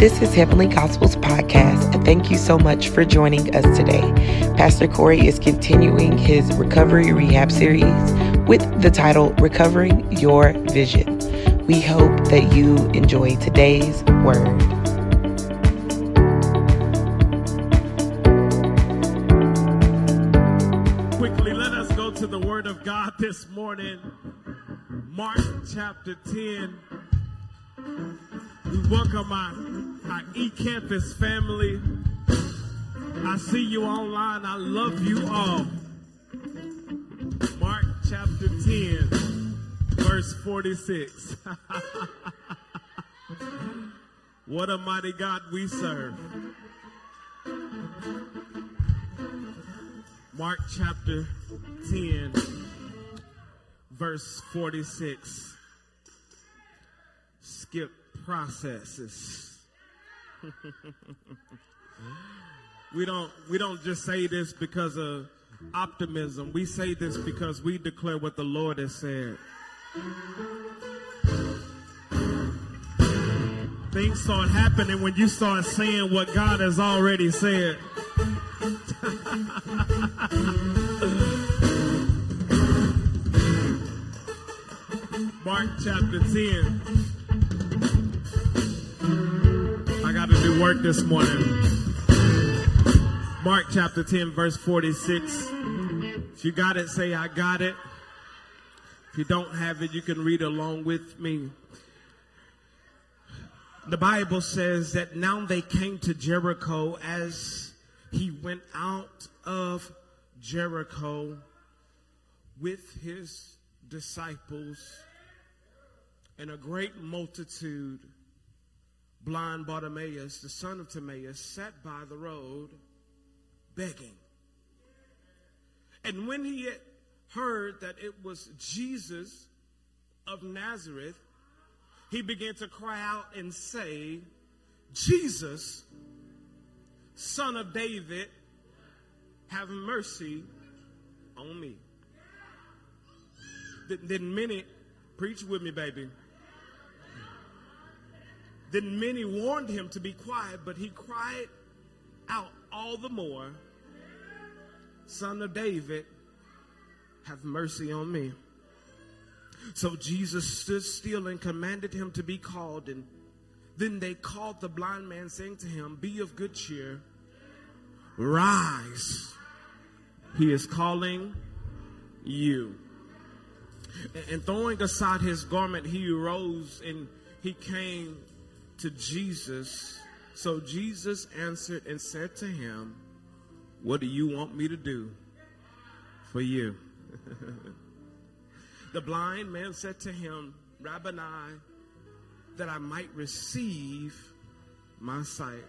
This is Heavenly Gospels Podcast, and thank you so much for joining us today. Pastor Corey is continuing his recovery rehab series with the title Recovering Your Vision. We hope that you enjoy today's word. Quickly, let us go to the Word of God this morning. Mark chapter 10. We welcome our, our e-campus family. I see you online. I love you all. Mark chapter 10, verse 46. what a mighty God we serve. Mark chapter 10, verse 46. Skip processes. we don't we don't just say this because of optimism. We say this because we declare what the Lord has said. Things start happening when you start saying what God has already said. Mark chapter 10. Do work this morning. Mark chapter 10, verse 46. If you got it, say, I got it. If you don't have it, you can read along with me. The Bible says that now they came to Jericho as he went out of Jericho with his disciples and a great multitude. Blind Bartimaeus, the son of Timaeus, sat by the road begging. And when he had heard that it was Jesus of Nazareth, he began to cry out and say, Jesus, son of David, have mercy on me. Then, then many, preach with me, baby. Then many warned him to be quiet, but he cried out all the more, Son of David, have mercy on me. So Jesus stood still and commanded him to be called. And then they called the blind man, saying to him, Be of good cheer, rise. He is calling you. And throwing aside his garment, he arose and he came to Jesus. So Jesus answered and said to him, What do you want me to do for you? the blind man said to him, Rabboni, that I might receive my sight.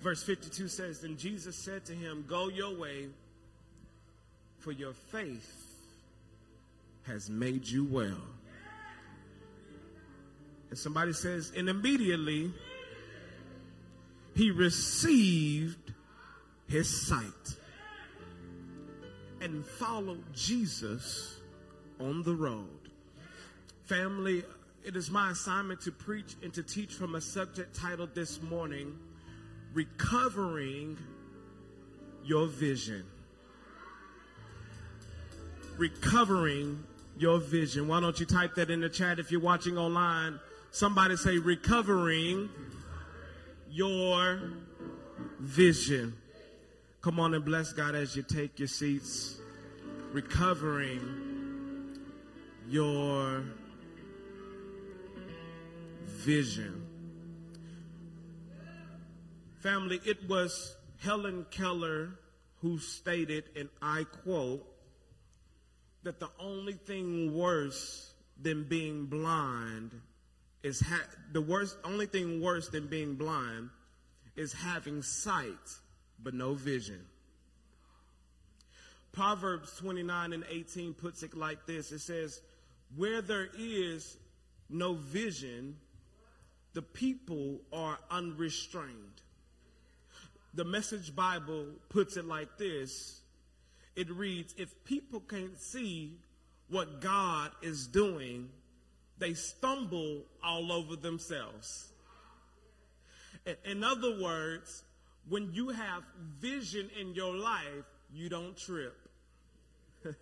Verse 52 says, Then Jesus said to him, Go your way, for your faith has made you well. And somebody says, and immediately he received his sight and followed Jesus on the road. Family, it is my assignment to preach and to teach from a subject titled this morning Recovering Your Vision. Recovering Your Vision. Why don't you type that in the chat if you're watching online? Somebody say, recovering your vision. Come on and bless God as you take your seats. Recovering your vision. Family, it was Helen Keller who stated, and I quote, that the only thing worse than being blind is ha- the worst only thing worse than being blind is having sight but no vision. Proverbs 29 and 18 puts it like this. It says, "Where there is no vision, the people are unrestrained." The Message Bible puts it like this. It reads, "If people can't see what God is doing, they stumble all over themselves. In other words, when you have vision in your life, you don't trip.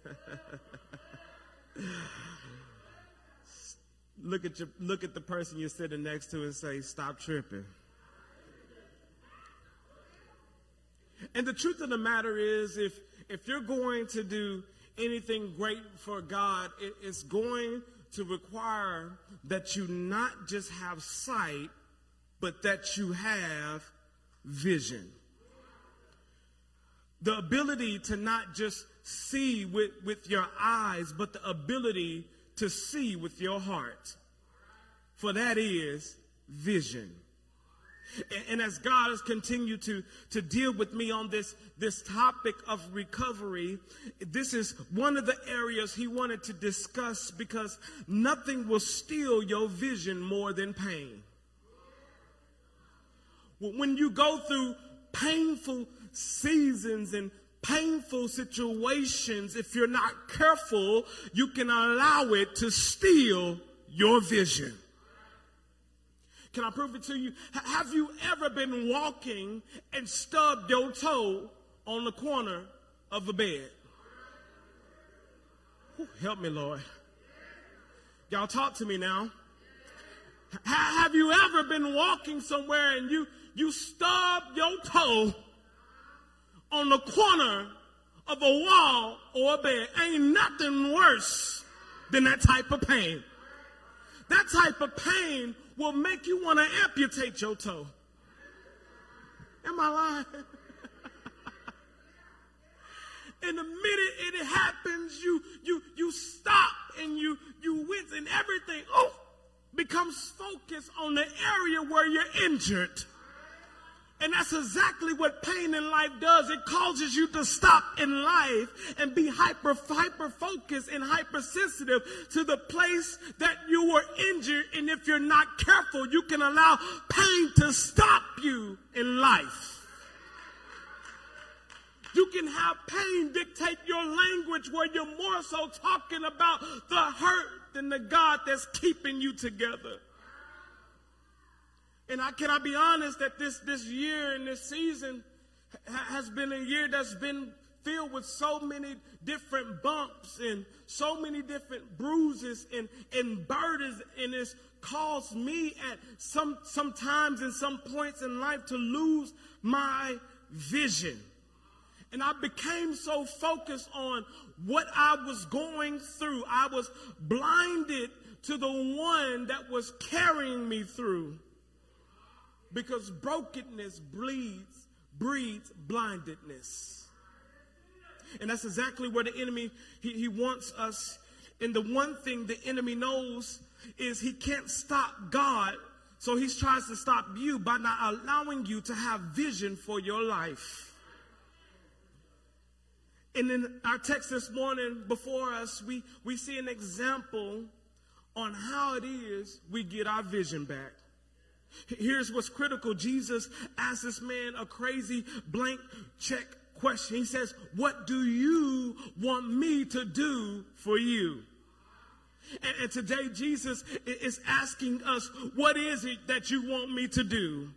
look at your look at the person you're sitting next to and say, "Stop tripping." And the truth of the matter is, if if you're going to do anything great for God, it, it's going to require that you not just have sight, but that you have vision. The ability to not just see with, with your eyes, but the ability to see with your heart. For that is vision. And as God has continued to, to deal with me on this, this topic of recovery, this is one of the areas he wanted to discuss because nothing will steal your vision more than pain. When you go through painful seasons and painful situations, if you're not careful, you can allow it to steal your vision. Can I prove it to you? Have you ever been walking and stubbed your toe on the corner of a bed? Whew, help me, Lord. Y'all talk to me now. Have you ever been walking somewhere and you you stubbed your toe on the corner of a wall or a bed? Ain't nothing worse than that type of pain. That type of pain will make you want to amputate your toe. Am I lying? In the minute it happens, you you you stop and you you wince and everything oh becomes focused on the area where you're injured. And that's exactly what pain in life does. It causes you to stop in life and be hyper, hyper focused and hypersensitive to the place that you were injured. And if you're not careful, you can allow pain to stop you in life. You can have pain dictate your language where you're more so talking about the hurt than the God that's keeping you together. And I can I be honest that this this year and this season ha- has been a year that's been filled with so many different bumps and so many different bruises and, and burdens and it's caused me at some sometimes in some points in life to lose my vision. And I became so focused on what I was going through. I was blinded to the one that was carrying me through because brokenness bleeds, breeds blindedness. And that's exactly where the enemy, he, he wants us. And the one thing the enemy knows is he can't stop God. So he tries to stop you by not allowing you to have vision for your life. And in our text this morning before us, we, we see an example on how it is we get our vision back. Here's what's critical. Jesus asked this man a crazy blank check question. He says, What do you want me to do for you? And, and today, Jesus is asking us, What is it that you want me to do?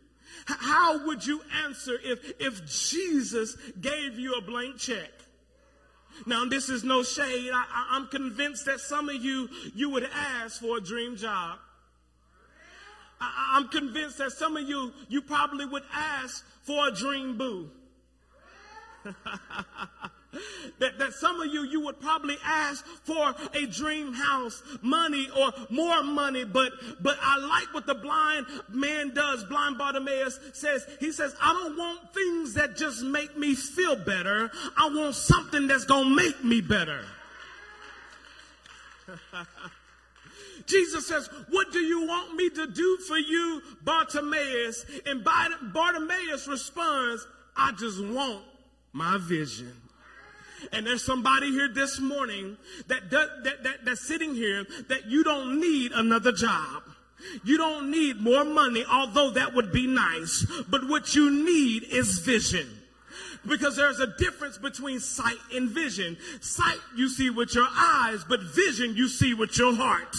How would you answer if, if Jesus gave you a blank check? Now, this is no shade. I, I'm convinced that some of you, you would ask for a dream job. I, am convinced that some of you, you probably would ask for a dream boo. that, that some of you, you would probably ask for a dream house, money or more money. But, but I like what the blind man does. Blind Bartimaeus says, he says, I don't want things that just make me feel better. I want something that's going to make me better. Jesus says, What do you want me to do for you, Bartimaeus? And Bartimaeus responds, I just want my vision. And there's somebody here this morning that, that, that, that's sitting here that you don't need another job. You don't need more money, although that would be nice. But what you need is vision because there's a difference between sight and vision. Sight you see with your eyes, but vision you see with your heart.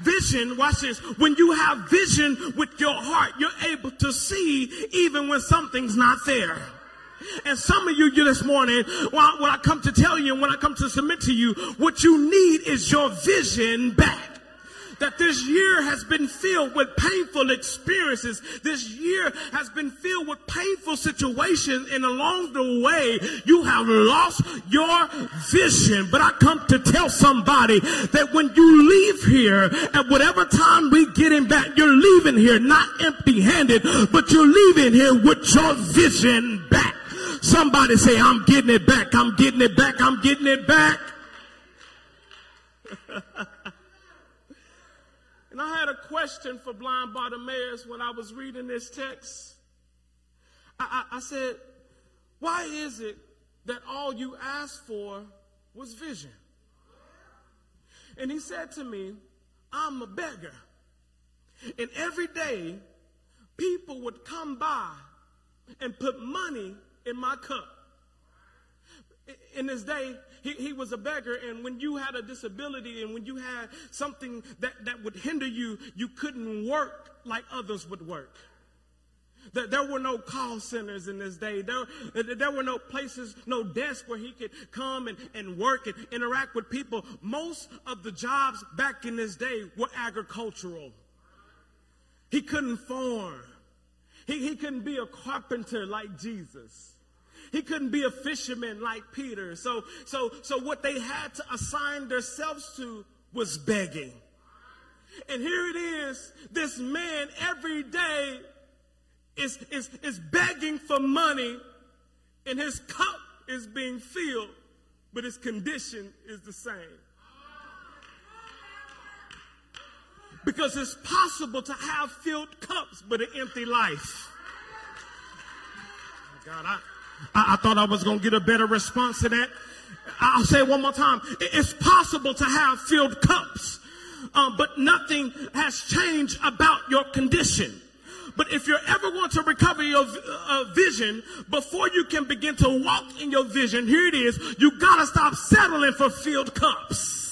vision, watch this, when you have vision with your heart, you're able to see even when something's not there. And some of you, you this morning, when I come to tell you and when I come to submit to you, what you need is your vision back that this year has been filled with painful experiences. This year has been filled with painful situations and along the way you have lost your vision. But I come to tell somebody that when you leave here at whatever time we get in back, you're leaving here not empty handed, but you're leaving here with your vision back. Somebody say, I'm getting it back. I'm getting it back. I'm getting it back. And I had a question for blind Bartimaeus when I was reading this text. I, I, I said, Why is it that all you asked for was vision? And he said to me, I'm a beggar. And every day, people would come by and put money in my cup. In this day, he, he was a beggar, and when you had a disability and when you had something that, that would hinder you, you couldn't work like others would work. There, were no call centers in this day. There, there were no places, no desks where he could come and, and work and interact with people. Most of the jobs back in this day were agricultural. He couldn't farm. He, he couldn't be a carpenter like Jesus. He couldn't be a fisherman like Peter. So, so, so what they had to assign themselves to was begging. And here it is, this man every day is, is, is begging for money and his cup is being filled, but his condition is the same. Because it's possible to have filled cups but an empty life. God, I, I, I thought I was going to get a better response to that. I'll say it one more time. It's possible to have filled cups, uh, but nothing has changed about your condition. But if you're ever going to recover your uh, vision, before you can begin to walk in your vision, here it is, you gotta stop settling for filled cups.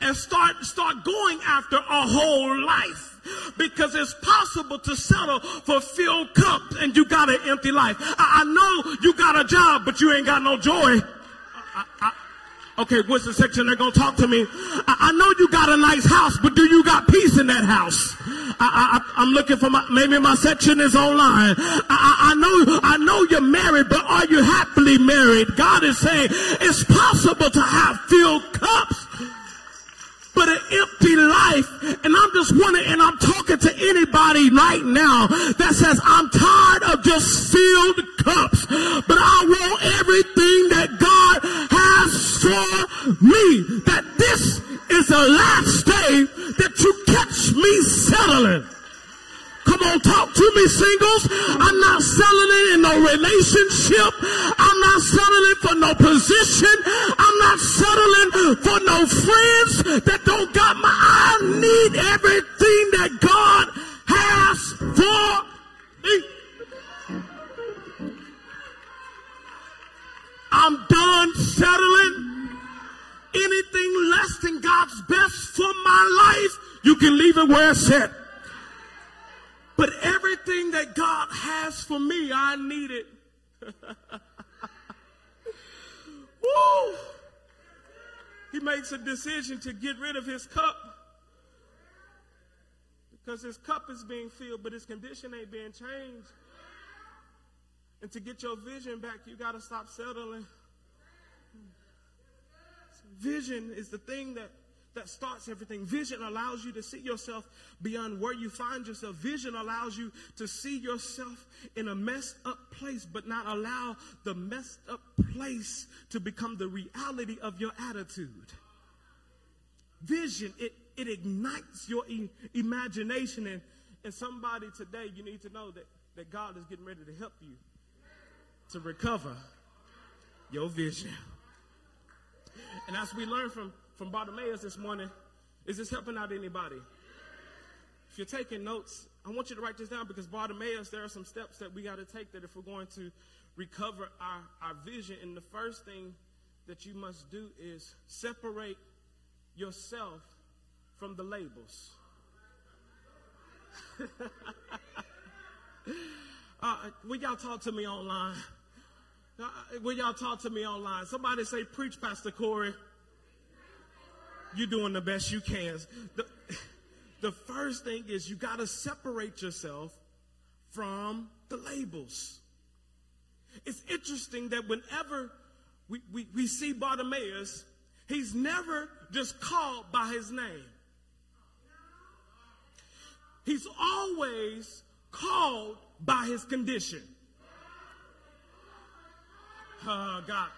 And start, start going after a whole life because it's possible to settle for filled cups and you got an empty life. I, I know you got a job, but you ain't got no joy. I, I, okay, what's the section they're gonna talk to me? I, know you got a nice house, but do you got peace in that house? I, am looking for my, maybe my section is online. I, I know, I know you're married, but are you happily married? God is saying it's possible to have filled cups but an empty life. And I'm just wondering, and I'm talking to anybody right now that says, I'm tired of just filled cups, but I want everything that God has for me. That this is the last day that you catch me settling. Come on, talk to me, singles. I'm not settling in no relationship. I'm not settling for no position. I'm not settling for no friends that don't got my. I need everything that God has for me. I'm done settling. Anything less than God's best for my life, you can leave it where it's at. But everything that God has for me, I need it. Woo! He makes a decision to get rid of his cup because his cup is being filled, but his condition ain't being changed. And to get your vision back, you got to stop settling. Vision is the thing that that starts everything. Vision allows you to see yourself beyond where you find yourself. Vision allows you to see yourself in a messed up place, but not allow the messed up place to become the reality of your attitude. Vision, it, it ignites your e- imagination. And, and somebody today, you need to know that, that God is getting ready to help you to recover your vision. And as we learn from from Bartimaeus this morning. Is this helping out anybody? If you're taking notes, I want you to write this down because Bartimaeus, there are some steps that we got to take that if we're going to recover our, our vision. And the first thing that you must do is separate yourself from the labels. uh, will y'all talk to me online? Uh, will y'all talk to me online? Somebody say, Preach, Pastor Corey. You're doing the best you can. The, the first thing is you got to separate yourself from the labels. It's interesting that whenever we, we, we see Bartimaeus, he's never just called by his name. He's always called by his condition. Oh, God.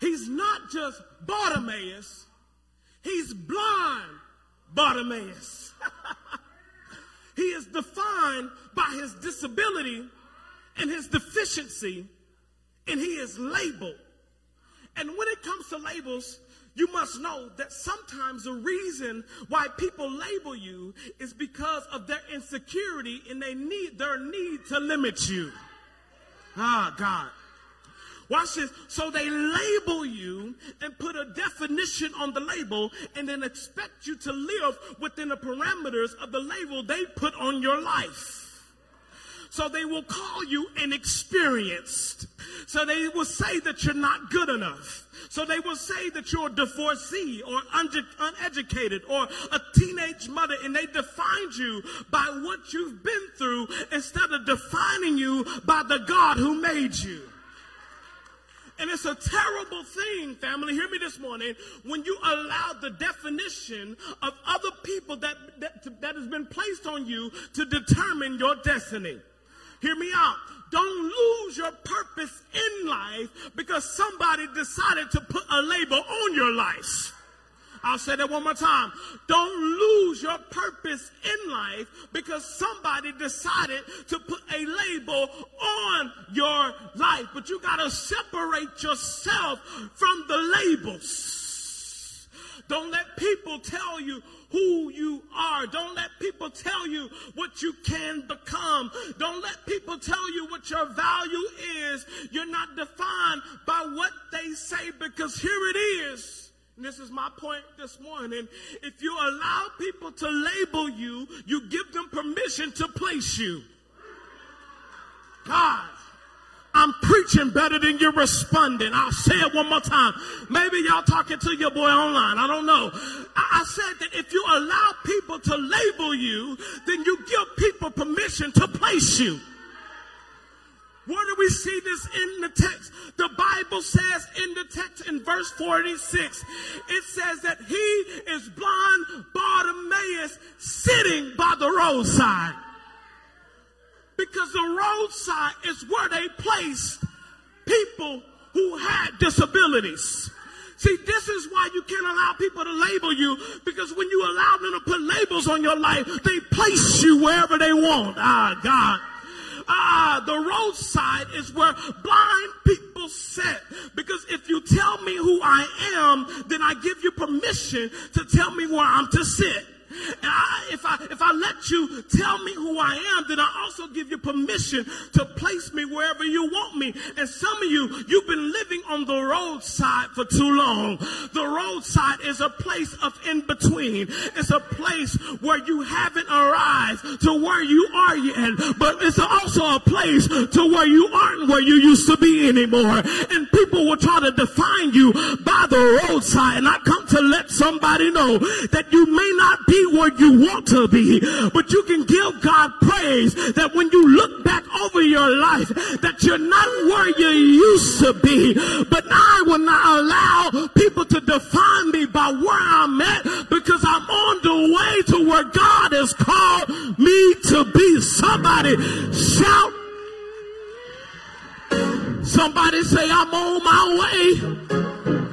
He's not just Bartimaeus, he's blind Bartimaeus. he is defined by his disability and his deficiency, and he is labeled. And when it comes to labels, you must know that sometimes the reason why people label you is because of their insecurity and they need their need to limit you. Ah, God. Watch this. So they label you and put a definition on the label and then expect you to live within the parameters of the label they put on your life. So they will call you inexperienced. So they will say that you're not good enough. So they will say that you're a divorcee or uneducated or a teenage mother and they define you by what you've been through instead of defining you by the God who made you. And it's a terrible thing, family. Hear me this morning. When you allow the definition of other people that, that, that has been placed on you to determine your destiny. Hear me out. Don't lose your purpose in life because somebody decided to put a label on your life. I'll say that one more time. Don't lose your purpose in life because somebody decided to put a label on your life. But you got to separate yourself from the labels. Don't let people tell you who you are. Don't let people tell you what you can become. Don't let people tell you what your value is. You're not defined by what they say because here it is. And this is my point this morning. If you allow people to label you, you give them permission to place you. God. I'm preaching better than you're responding. I'll say it one more time. Maybe y'all talking to your boy online. I don't know. I, I said that if you allow people to label you, then you give people permission to place you. Where do we see this in the text? The Bible says in the text in verse 46, it says that he is blind Bartimaeus sitting by the roadside. Because the roadside is where they placed people who had disabilities. See, this is why you can't allow people to label you because when you allow them to put labels on your life, they place you wherever they want. Ah, God. Ah, the roadside is where blind people sit. Because if you tell me who I am, then I give you permission to tell me where I'm to sit. I, if I if I let you tell me who I am, then I also give you permission to place me wherever you want me. And some of you, you've been living on the roadside for too long. The roadside is a place of in between. It's a place where you haven't arrived to where you are yet, but it's also a place to where you aren't where you used to be anymore. And people will try to define you by the roadside. And I come to let somebody know that you may not be where you want to be, but you can give God praise that when you look back over your life, that you're not where you used to be. But I will not allow people to define me by where I'm at because I'm on the way to where God has called me to be. Somebody shout. Somebody say, I'm on my way.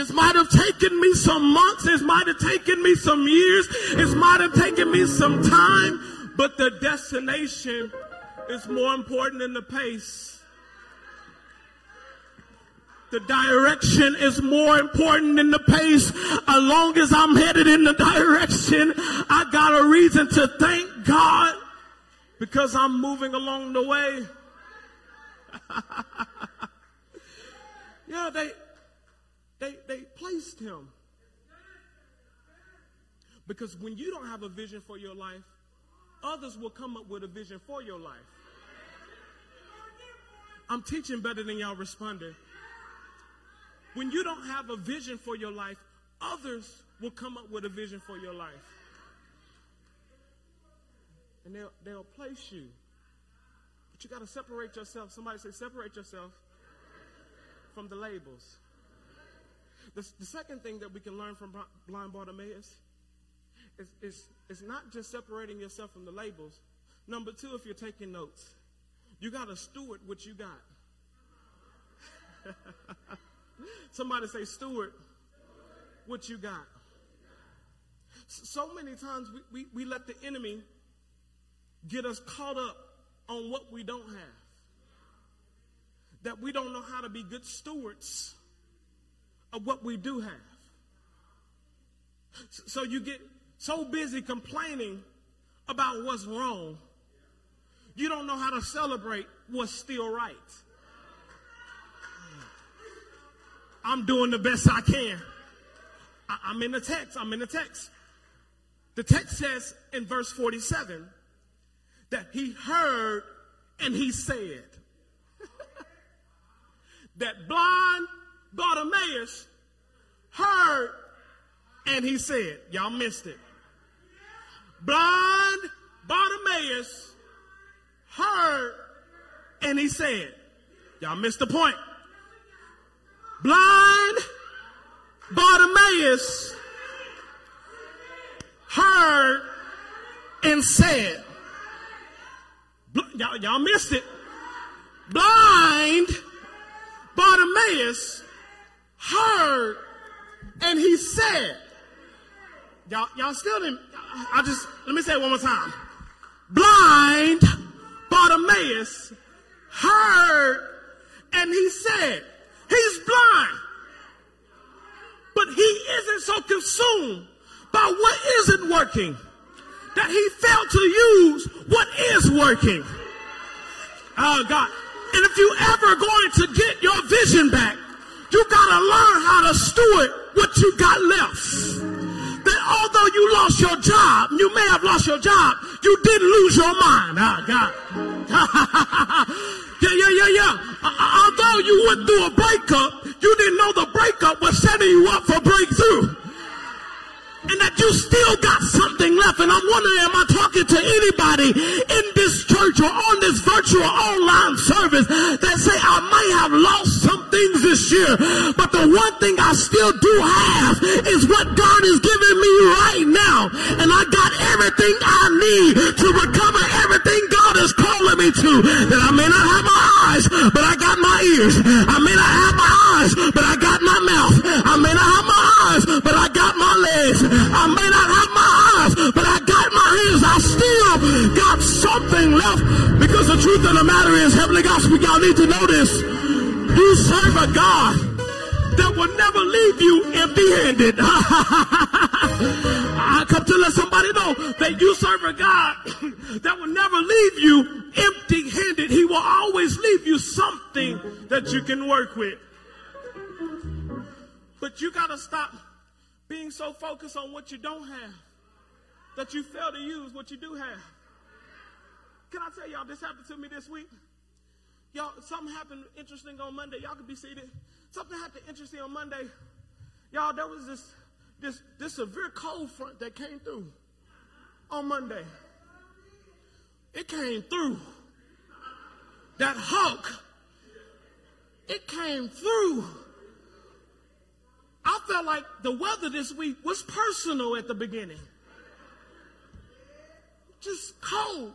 It might have taken me some months. It might have taken me some years. It might have taken me some time. But the destination is more important than the pace. The direction is more important than the pace. As long as I'm headed in the direction, I got a reason to thank God because I'm moving along the way. yeah, they, they, they placed him. Because when you don't have a vision for your life, others will come up with a vision for your life. I'm teaching better than y'all responding. When you don't have a vision for your life, others will come up with a vision for your life. And they'll, they'll place you. But you got to separate yourself. Somebody say, separate yourself from the labels. The, the second thing that we can learn from blind Bartimaeus is, is, is not just separating yourself from the labels. Number two, if you're taking notes, you got to steward what you got. Somebody say, steward what you got. So many times we, we, we let the enemy get us caught up on what we don't have. That we don't know how to be good stewards of what we do have. So you get so busy complaining about what's wrong, you don't know how to celebrate what's still right. I'm doing the best I can. I, am in the text. I'm in the text. The text says in verse 47 that he heard and he said that blind Bartimaeus heard and he said, Y'all missed it. Blind Bartimaeus heard and he said, Y'all missed the point. Blind Bartimaeus heard and said, y'all, y'all missed it. Blind Bartimaeus heard and he said, y'all, y'all still didn't, I just, let me say it one more time. Blind Bartimaeus heard and he said, he's blind. But he isn't so consumed by what isn't working that he failed to use what is working. Oh God. And if you ever going to get your vision back, you gotta learn how to steward what you got left. That although you lost your job, you may have lost your job, you didn't lose your mind. Oh God. yeah, yeah, yeah, yeah. Uh, uh, although you went through a breakup, you didn't know the breakup was setting you up for breakthrough and that you still got something left. And I'm wondering, am I talking to anybody in this church or on this virtual online service that say, I might have lost some things this year, but the one thing I still do have is what God is giving me right now. And I got everything I need to recover everything God is calling me to. That I may not have my eyes, but I got my ears. I may not have my eyes, but I got my mouth. I may not have my eyes, but I got my legs. I may not have my eyes, but I got my hands. I still got something left because the truth of the matter is, Heavenly Gospel, y'all need to know this. You serve a God that will never leave you empty handed. I come to let somebody know that you serve a God that will never leave you empty handed. He will always leave you something that you can work with. But you got to stop being so focused on what you don't have that you fail to use what you do have. Can I tell y'all, this happened to me this week. Y'all, something happened interesting on Monday. Y'all can be seated. Something happened interesting on Monday. Y'all, there was this this this severe cold front that came through on Monday. It came through. That hawk, it came through. I felt like the weather this week was personal at the beginning. Just cold.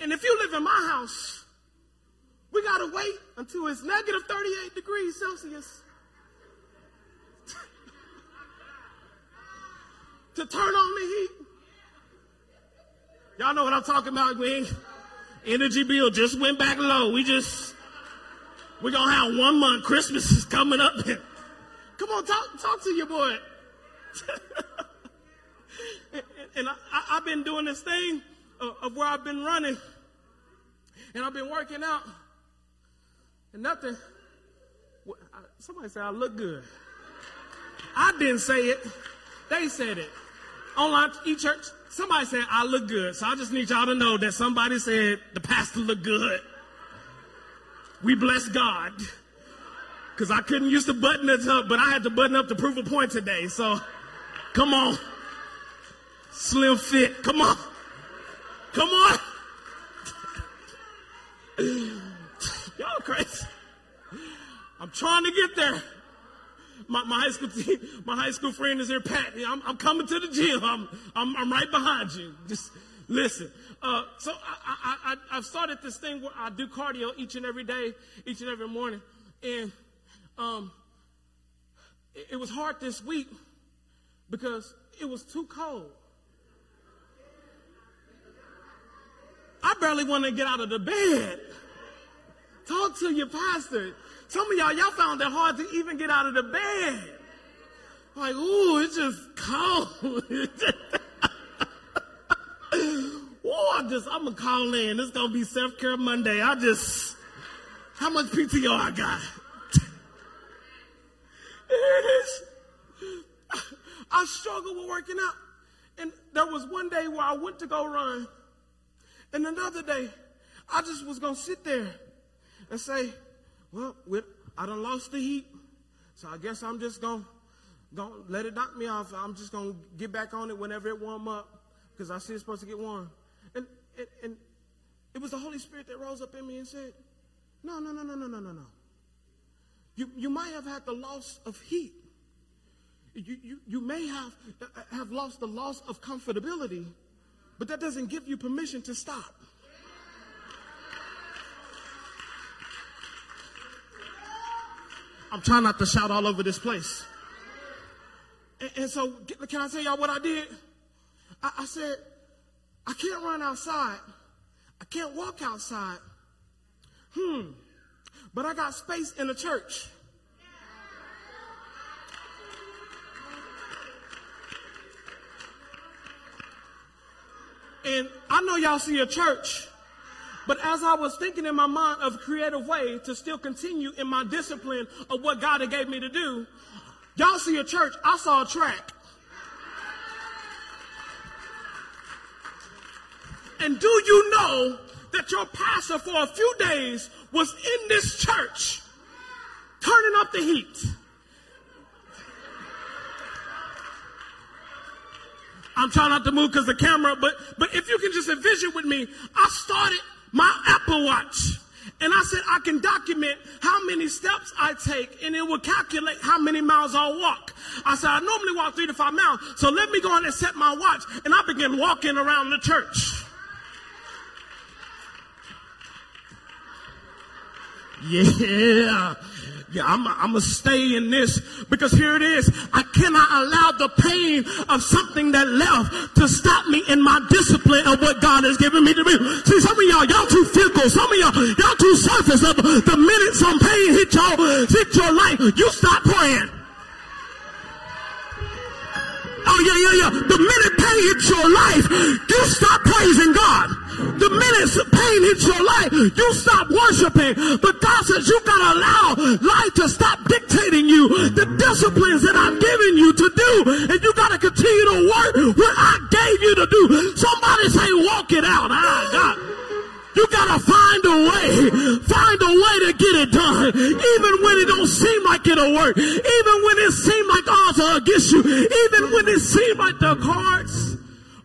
And if you live in my house, we got to wait until it's negative 38 degrees Celsius to turn on the heat. Y'all know what I'm talking about, man. Energy bill just went back low. We just, we're to have one month. Christmas is coming up. Come on, talk, talk to your boy. and, and I, have been doing this thing of, of where I've been running, and I've been working out, and nothing. Somebody said I look good. I didn't say it. They said it. online e-church, somebody said I look good. So I just need y'all to know that somebody said the pastor look good. We bless God. Because I couldn't use the button up, but I had to button up to prove a point today. So come on. Slim fit. Come on. Come on. Y'all crazy. I'm trying to get there. My, my, high school team, my high school friend is here, Pat. I'm, I'm coming to the gym. I'm, I'm, I'm right behind you. Just listen. Uh, so I, I, I, I've started this thing where I do cardio each and every day, each and every morning. And um, it, it was hard this week because it was too cold. I barely wanted to get out of the bed. Talk to your pastor. Some of y'all, y'all found it hard to even get out of the bed. Like, ooh, it's just cold. oh, I just, I'm gonna call in. It's gonna be self care Monday. I just, how much PTO I got? it is. I struggle with working out. And there was one day where I went to go run, and another day, I just was gonna sit there and say, well, with, I done lost the heat, so I guess I'm just gonna, gonna let it knock me off. I'm just gonna get back on it whenever it warm up, because I see it's supposed to get warm. And, and, and it was the Holy Spirit that rose up in me and said, no, no, no, no, no, no, no, no. You, you might have had the loss of heat. You, you, you may have, uh, have lost the loss of comfortability, but that doesn't give you permission to stop. I'm trying not to shout all over this place. And, and so, can I tell y'all what I did? I, I said, I can't run outside. I can't walk outside. Hmm. But I got space in the church. And I know y'all see a church but as I was thinking in my mind of creative way to still continue in my discipline of what God had gave me to do, y'all see a church, I saw a track. And do you know that your pastor for a few days was in this church turning up the heat? I'm trying not to move because the camera, but but if you can just envision with me, I started my Apple Watch. And I said, I can document how many steps I take and it will calculate how many miles I'll walk. I said, I normally walk three to five miles. So let me go on and set my watch. And I began walking around the church. Yeah. Yeah, I'm, going to stay in this because here it is. I cannot allow the pain of something that left to stop me in my discipline of what God has given me to do. See, some of y'all, y'all too fickle. Some of y'all, y'all too surface level. The minute some pain hit y'all, hit your life, you stop praying. Oh yeah, yeah, yeah. The minute pain hits your life, you stop praising God. The minute pain hits your life, you stop worshiping. But God says you gotta allow life to stop dictating you the disciplines that I've given you to do. And you gotta continue to work what I gave you to do. Somebody say walk it out. Ah, God. You gotta find a way, find a way to get it done, even when it don't seem like it'll work, even when it seems like odds are against you, even when it seems like the cards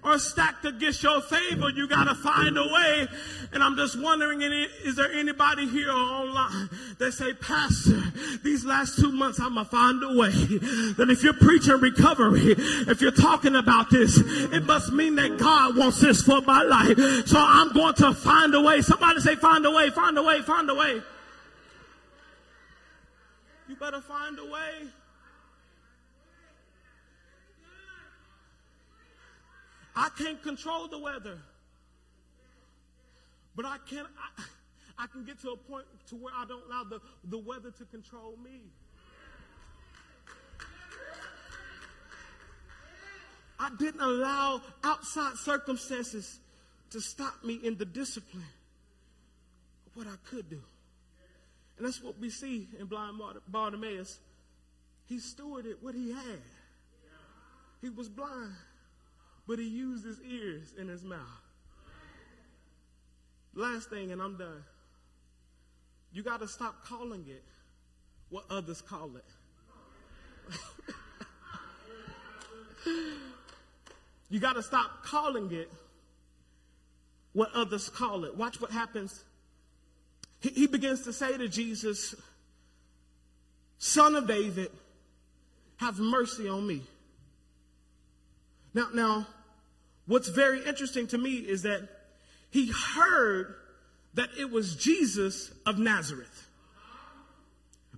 are stacked against your favor. You gotta find a way and I'm just wondering, is there anybody here online that say, Pastor, these last two months I'm going to find a way that if you're preaching recovery, if you're talking about this, it must mean that God wants this for my life. So I'm going to find a way. Somebody say, find a way, find a way, find a way. You better find a way. I can't control the weather. But I can I, I can get to a point to where I don't allow the, the weather to control me. I didn't allow outside circumstances to stop me in the discipline of what I could do. And that's what we see in blind Bartimaeus. He stewarded what he had. He was blind, but he used his ears and his mouth. Last thing, and I'm done. You got to stop calling it what others call it. you got to stop calling it what others call it. Watch what happens. He, he begins to say to Jesus, Son of David, have mercy on me. Now, now, what's very interesting to me is that he heard that it was Jesus of Nazareth.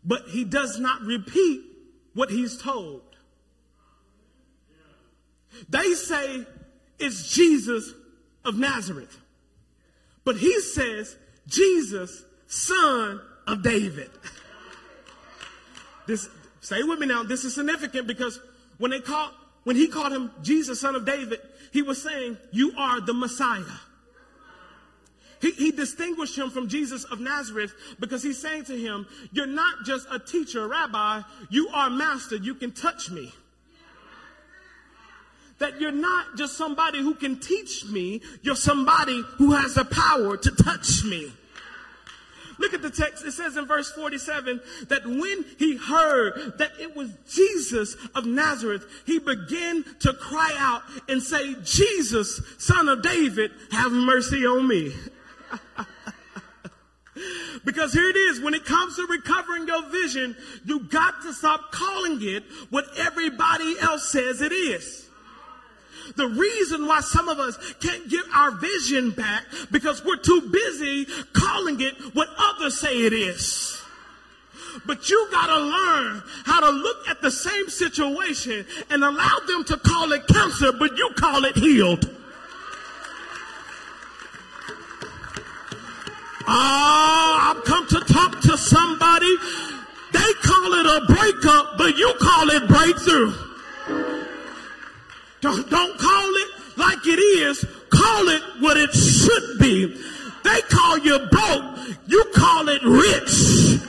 But he does not repeat what he's told. They say it's Jesus of Nazareth. But he says, Jesus, son of David. This, stay with me now. This is significant because when they called, when he called him Jesus, son of David, he was saying, you are the Messiah. He, he, distinguished him from Jesus of Nazareth because he's saying to him, You're not just a teacher, rabbi, you are master. You can touch me. That you're not just somebody who can teach me, you're somebody who has the power to touch me. Look at the text. It says in verse 47 that when he heard that it was Jesus of Nazareth, he began to cry out and say, Jesus, son of David, have mercy on me. because here it is, when it comes to recovering your vision, you got to stop calling it what everybody else says it is. The reason why some of us can't get our vision back because we're too busy calling it what others say it is. But you gotta learn how to look at the same situation and allow them to call it cancer, but you call it healed. Oh, I've come to talk to somebody. They call it a breakup, but you call it breakthrough. Don't, don't call it like it is. Call it what it should be. They call you broke. You call it rich.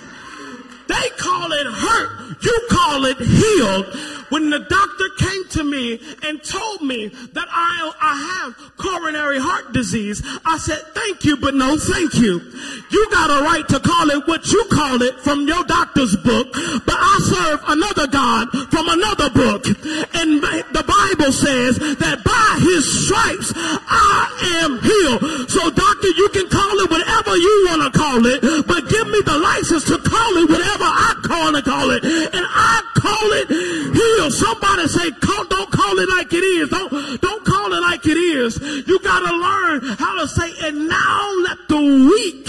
They call it hurt. You call it healed. When the doctor came to me and told me that I, I have coronary heart disease, I said, thank you, but no thank you. You got a right to call it what you call it from your doctor's book, but I serve another God from another book. And the Bible says that by his stripes I am healed. So doctor, you can call it whatever you want to call it, but give me the license to call it whatever I call to call it. And I call it healed. Somebody say, don't call it like it is. Don't, don't call it like it is. You gotta learn how to say, and now let the weak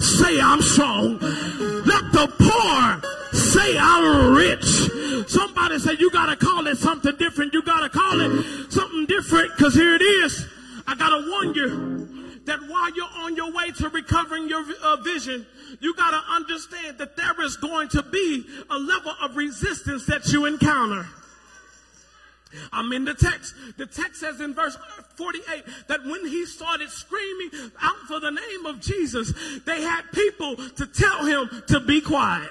say I'm strong. Let the poor say I'm rich. Somebody say, you gotta call it something different. You gotta call it something different because here it is. I gotta warn you that while you're on your way to recovering your uh, vision, you got to understand that there is going to be a level of resistance that you encounter. I'm in the text. The text says in verse 48 that when he started screaming out for the name of Jesus, they had people to tell him to be quiet.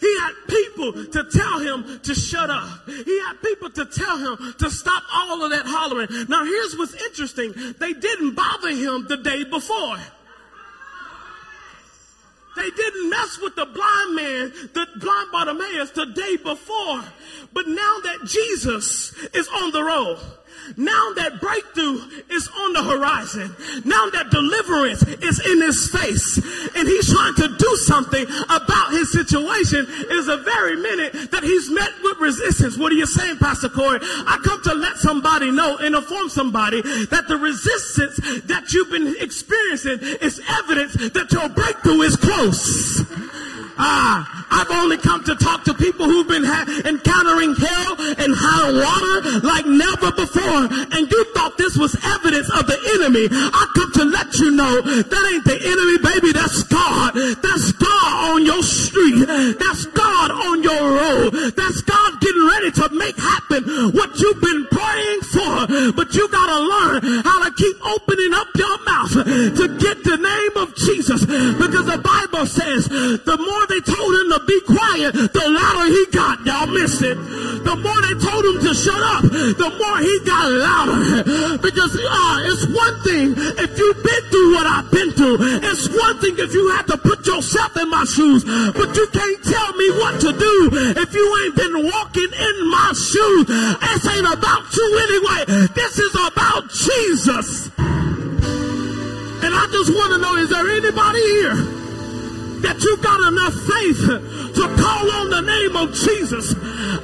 He had people to tell him to shut up. He had people to tell him to stop all of that hollering. Now here's what's interesting. They didn't bother him the day before. They didn't mess with the blind man, the blind Bartimaeus the day before. But now that Jesus is on the road, now that breakthrough is on the horizon. Now that deliverance is in his face and he's trying to do something about his situation is the very minute that he's met with resistance. What are you saying, Pastor Corey? I come to let somebody know and inform somebody that the resistance that you've been experiencing is evidence that your breakthrough is close. Ah, I've only come to talk to people who've been ha- encountering hell and high water like never before. And you thought this was evidence of the enemy. I come to let you know that ain't the enemy, baby. That's God. That's God on your street. That's God on your road. That's God getting ready to make happen what you've been praying for. But you gotta learn how to keep opening up your mouth to Jesus. Because the Bible says the more they told him to be quiet, the louder he got. Y'all missed it. The more they told him to shut up, the more he got louder. Because uh, it's one thing if you've been through what I've been through. It's one thing if you have to put yourself in my shoes, but you can't tell me what to do if you ain't been walking in my shoes. This ain't about you anyway. This is about Jesus. I just want to know, is there anybody here that you got enough faith to call on the name of Jesus.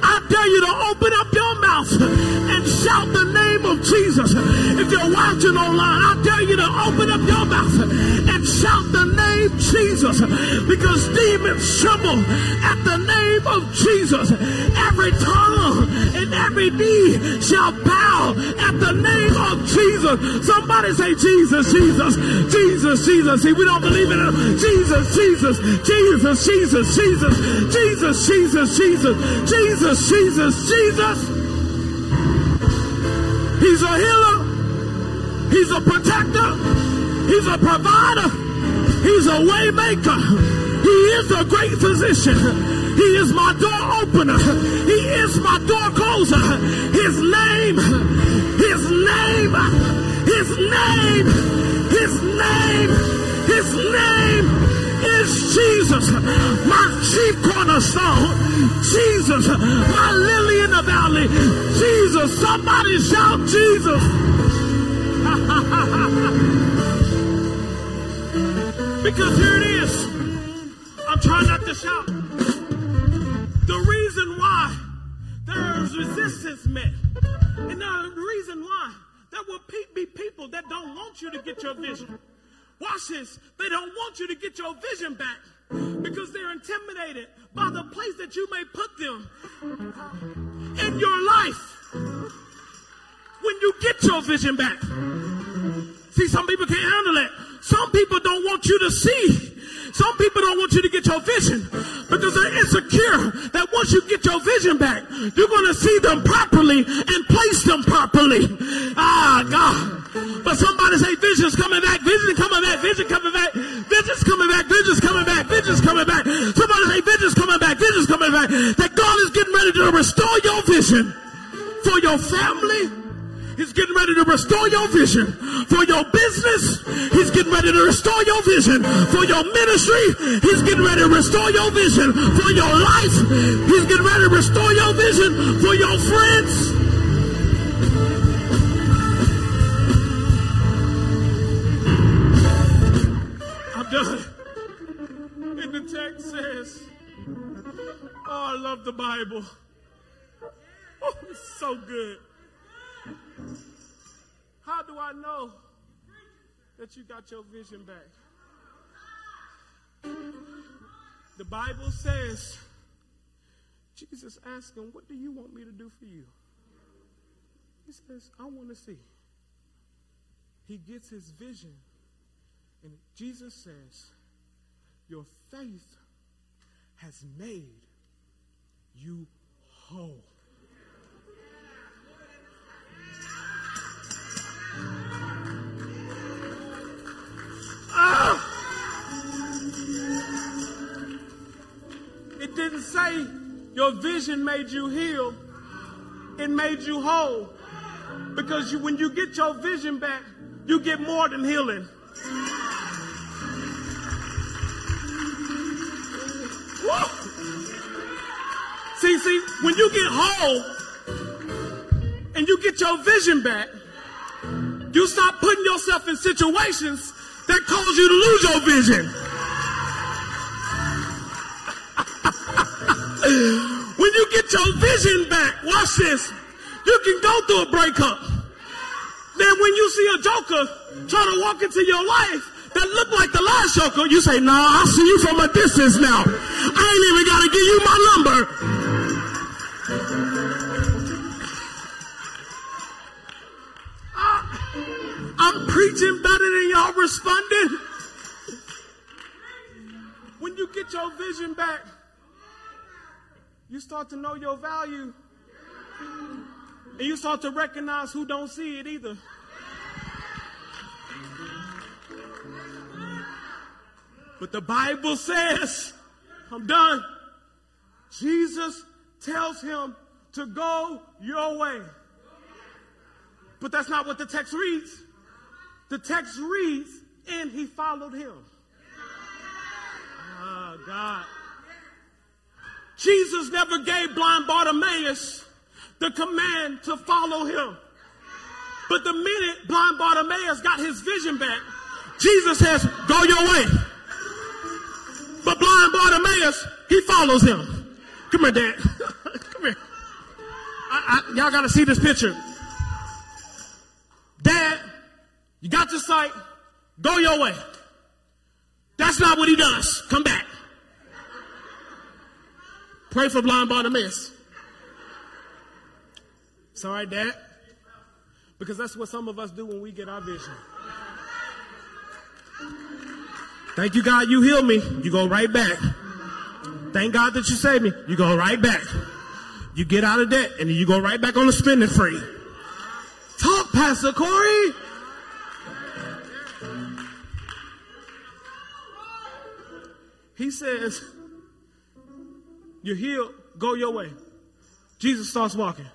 I dare you to open up your mouth and shout the name of Jesus. If you're watching online, I dare you to open up your mouth and shout the name Jesus because demons tremble at the name of Jesus. Every tongue and every knee shall bow at the name of Jesus. Somebody say Jesus, Jesus, Jesus, Jesus. See, we don't believe in it. Jesus, Jesus. Jesus, Jesus, Jesus, Jesus, Jesus, Jesus, Jesus, Jesus, Jesus, Jesus. He's a healer. He's a protector. He's a provider. He's a waymaker. He is a great physician. He is my door opener. He is my door closer. His Jesus, my chief cornerstone. Jesus, my lily in the valley. Jesus, somebody shout Jesus. because here it is. I'm trying not to shout. The reason why there is resistance met, and the reason why there will be people that don't want you to get your vision. Watch this. They don't want you to get your vision back because they're intimidated by the place that you may put them in your life when you get your vision back. See, some people can't handle it. Some people don't want you to see. Some people don't want you to get your vision because they're insecure that once you get your vision back, you're going to see them properly and place them properly. Ah, God. But somebody say vision's coming back, vision coming back, vision coming back, vision's coming back, vision's coming back, vision's coming back. Somebody say vision's coming back, vision's coming back. That God is getting ready to restore your vision for your family. He's getting ready to restore your vision for your business. He's getting ready to restore your vision for your ministry. He's getting ready to restore your vision for your life. He's getting ready to restore your vision for your friends. And the text says, Oh, I love the Bible. Oh, it's so good. How do I know that you got your vision back? The Bible says, Jesus asked him, What do you want me to do for you? He says, I want to see. He gets his vision. And Jesus says, Your faith has made you whole. Ah! It didn't say your vision made you heal. It made you whole. Because you, when you get your vision back, you get more than healing. See, see, when you get whole and you get your vision back, you stop putting yourself in situations that cause you to lose your vision. when you get your vision back, watch this. You can go through a breakup. Then when you see a joker try to walk into your life, that look like the last joker, you say, nah, I see you from a distance now. I ain't even got to give you my number. I'm preaching better than y'all responding. When you get your vision back, you start to know your value. And you start to recognize who don't see it either. But the Bible says, I'm done. Jesus tells him to go your way. But that's not what the text reads. The text reads, and he followed him. Oh, God. Jesus never gave blind Bartimaeus the command to follow him. But the minute blind Bartimaeus got his vision back, Jesus says, Go your way. But blind Bartimaeus, he follows him. Come here, Dad. Come here. I, I, y'all got to see this picture. Dad, you got your sight. Go your way. That's not what he does. Come back. Pray for blind Bartimaeus. Right, Dad. Because that's what some of us do when we get our vision. Thank you, God, you healed me. You go right back. Thank God that you saved me. You go right back. You get out of debt and you go right back on the spending free. Talk, Pastor Corey. He says, You're healed, go your way. Jesus starts walking.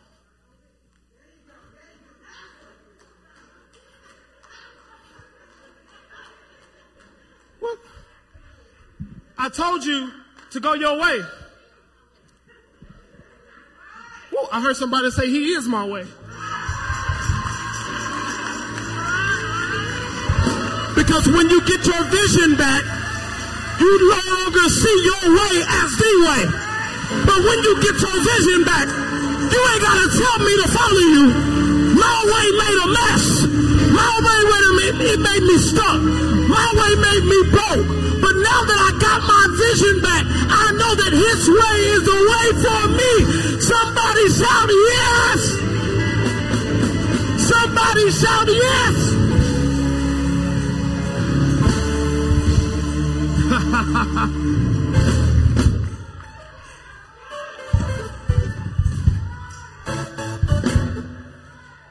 I told you to go your way. Woo, I heard somebody say he is my way. Because when you get your vision back, you no longer see your way as the way. But when you get your vision back, you ain't got to tell me to follow you. My way made a mess. My way made, it made me stuck. My way made me broke. Now that I got my vision back, I know that his way is the way for me. Somebody shout yes. Somebody shout yes.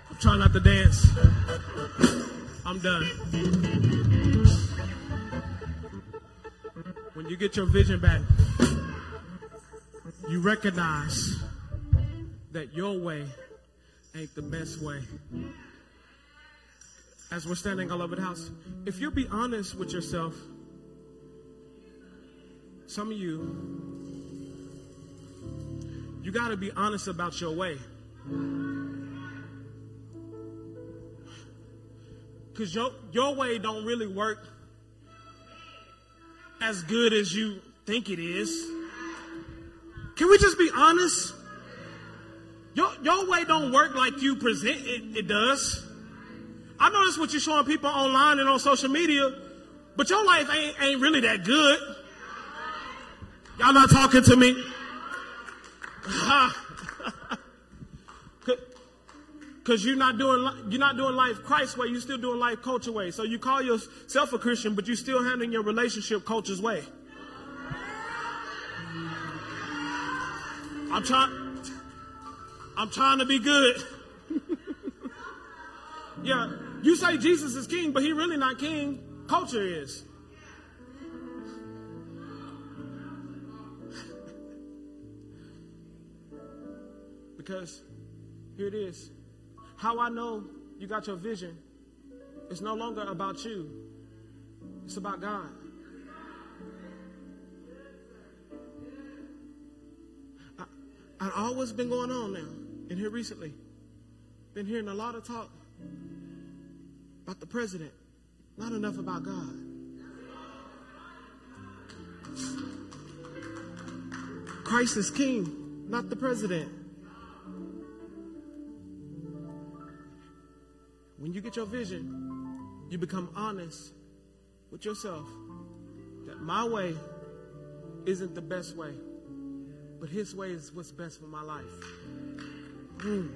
I'm trying not to dance. I'm done. When you get your vision back, you recognize that your way ain't the best way. As we're standing all over the house, if you'll be honest with yourself, some of you, you got to be honest about your way. Because your, your way don't really work as good as you think it is. Can we just be honest? Your, your way don't work like you present it, it does. I know that's what you're showing people online and on social media, but your life ain't, ain't really that good. Y'all not talking to me? Because you're not doing you're not doing life Christ way. You're still doing life culture way. So you call yourself a Christian, but you're still handling your relationship culture's way. I'm trying. I'm trying to be good. yeah, you say Jesus is king, but he really not king. Culture is. Because here it is. How I know you got your vision, it's no longer about you, it's about God. I've always been going on now, and here recently, been hearing a lot of talk about the president, not enough about God. Christ is king, not the president. When you get your vision, you become honest with yourself that my way isn't the best way, but His way is what's best for my life. Mm.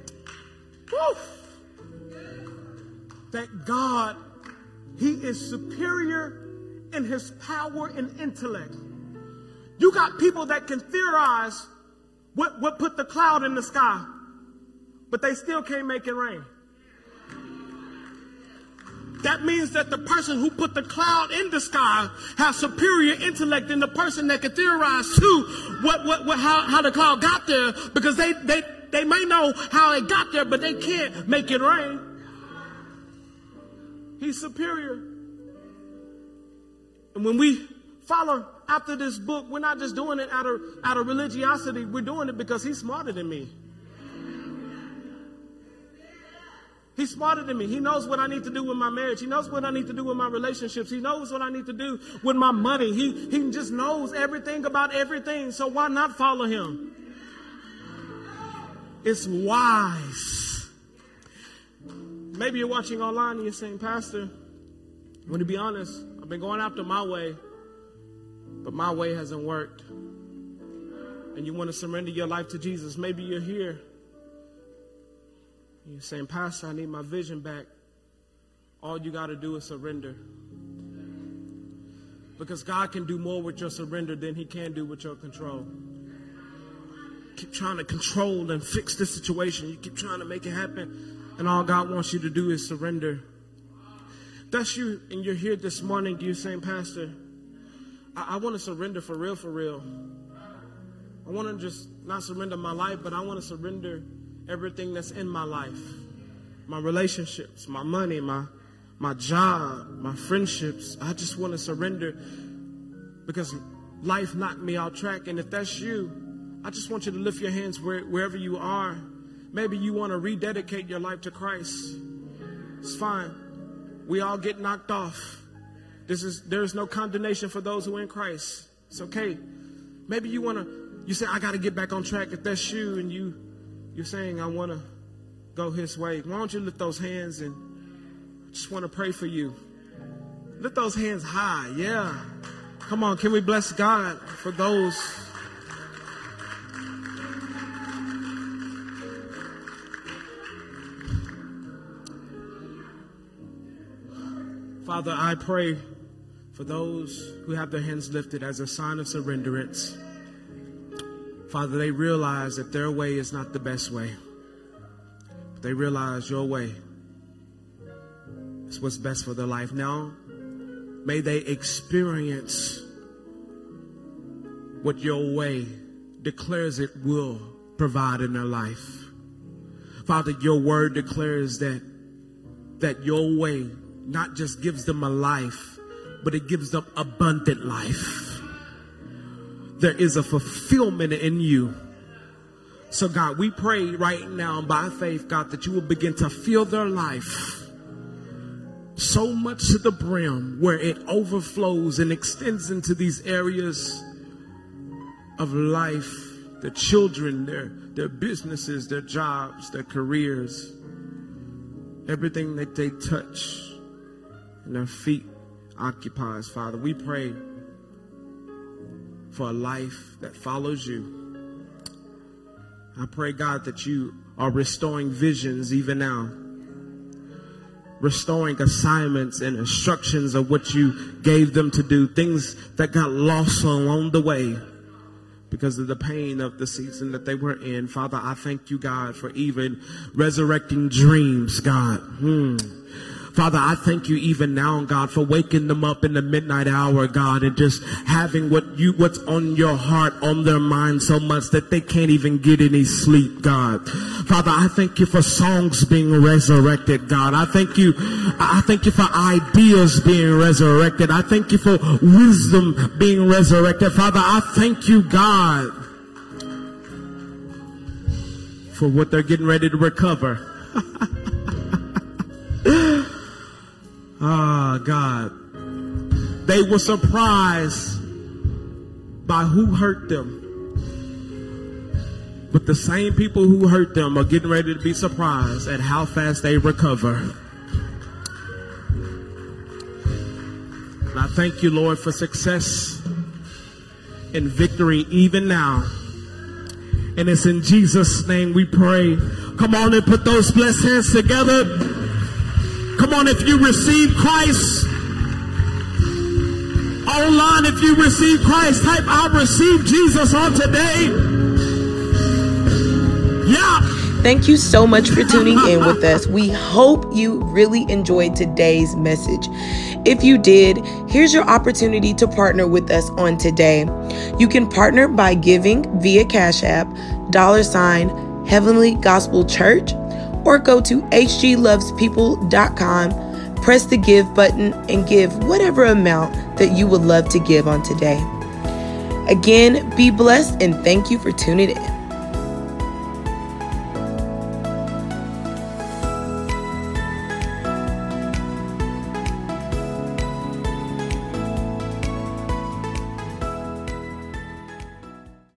That God, He is superior in His power and intellect. You got people that can theorize what, what put the cloud in the sky, but they still can't make it rain. That means that the person who put the cloud in the sky has superior intellect than the person that can theorize to what, what, what how, how the cloud got there because they, they, they may know how it got there, but they can't make it rain. He's superior. And when we follow after this book, we're not just doing it out of, out of religiosity. We're doing it because he's smarter than me. He's smarter than me. He knows what I need to do with my marriage. He knows what I need to do with my relationships. He knows what I need to do with my money. He, he just knows everything about everything. So why not follow him? It's wise. Maybe you're watching online and you're saying, Pastor, I'm going to be honest, I've been going after my way, but my way hasn't worked. And you want to surrender your life to Jesus. Maybe you're here you're saying, Pastor, I need my vision back. All you got to do is surrender. Because God can do more with your surrender than He can do with your control. Keep trying to control and fix the situation. You keep trying to make it happen. And all God wants you to do is surrender. That's you, and you're here this morning. You're saying, Pastor, I, I want to surrender for real, for real. I want to just not surrender my life, but I want to surrender everything that's in my life my relationships, my money, my, my job, my friendships. I just want to surrender because life knocked me off track. And if that's you, I just want you to lift your hands where, wherever you are. Maybe you want to rededicate your life to Christ. It's fine. We all get knocked off. This is there's no condemnation for those who are in Christ. It's okay. Maybe you want to you say I got to get back on track. If that's you and you you're saying, I want to go his way. Why don't you lift those hands and just want to pray for you? Lift those hands high. Yeah. Come on, can we bless God for those? Father, I pray for those who have their hands lifted as a sign of surrenderance. Father, they realize that their way is not the best way. But they realize your way is what's best for their life. Now, may they experience what your way declares it will provide in their life. Father, your word declares that that your way not just gives them a life, but it gives them abundant life there is a fulfillment in you. So, God, we pray right now by faith, God, that you will begin to fill their life so much to the brim where it overflows and extends into these areas of life their children, their, their businesses, their jobs, their careers, everything that they touch and their feet occupies, Father. We pray for a life that follows you. I pray, God, that you are restoring visions even now, restoring assignments and instructions of what you gave them to do, things that got lost along the way because of the pain of the season that they were in. Father, I thank you, God, for even resurrecting dreams, God. Hmm. Father, I thank you even now, God, for waking them up in the midnight hour, God, and just having what you, what's on your heart, on their mind so much that they can't even get any sleep, God. Father, I thank you for songs being resurrected, God. I thank you, I thank you for ideas being resurrected. I thank you for wisdom being resurrected. Father, I thank you, God, for what they're getting ready to recover. Ah, God. They were surprised by who hurt them. But the same people who hurt them are getting ready to be surprised at how fast they recover. And I thank you, Lord, for success and victory even now. And it's in Jesus' name we pray. Come on and put those blessed hands together. Come on, if you receive Christ, online, if you receive Christ, type I receive Jesus on today. Yeah. Thank you so much for tuning in with us. We hope you really enjoyed today's message. If you did, here's your opportunity to partner with us on today. You can partner by giving via Cash App, dollar sign, Heavenly Gospel Church, or go to hglovespeople.com, press the give button, and give whatever amount that you would love to give on today. Again, be blessed and thank you for tuning in.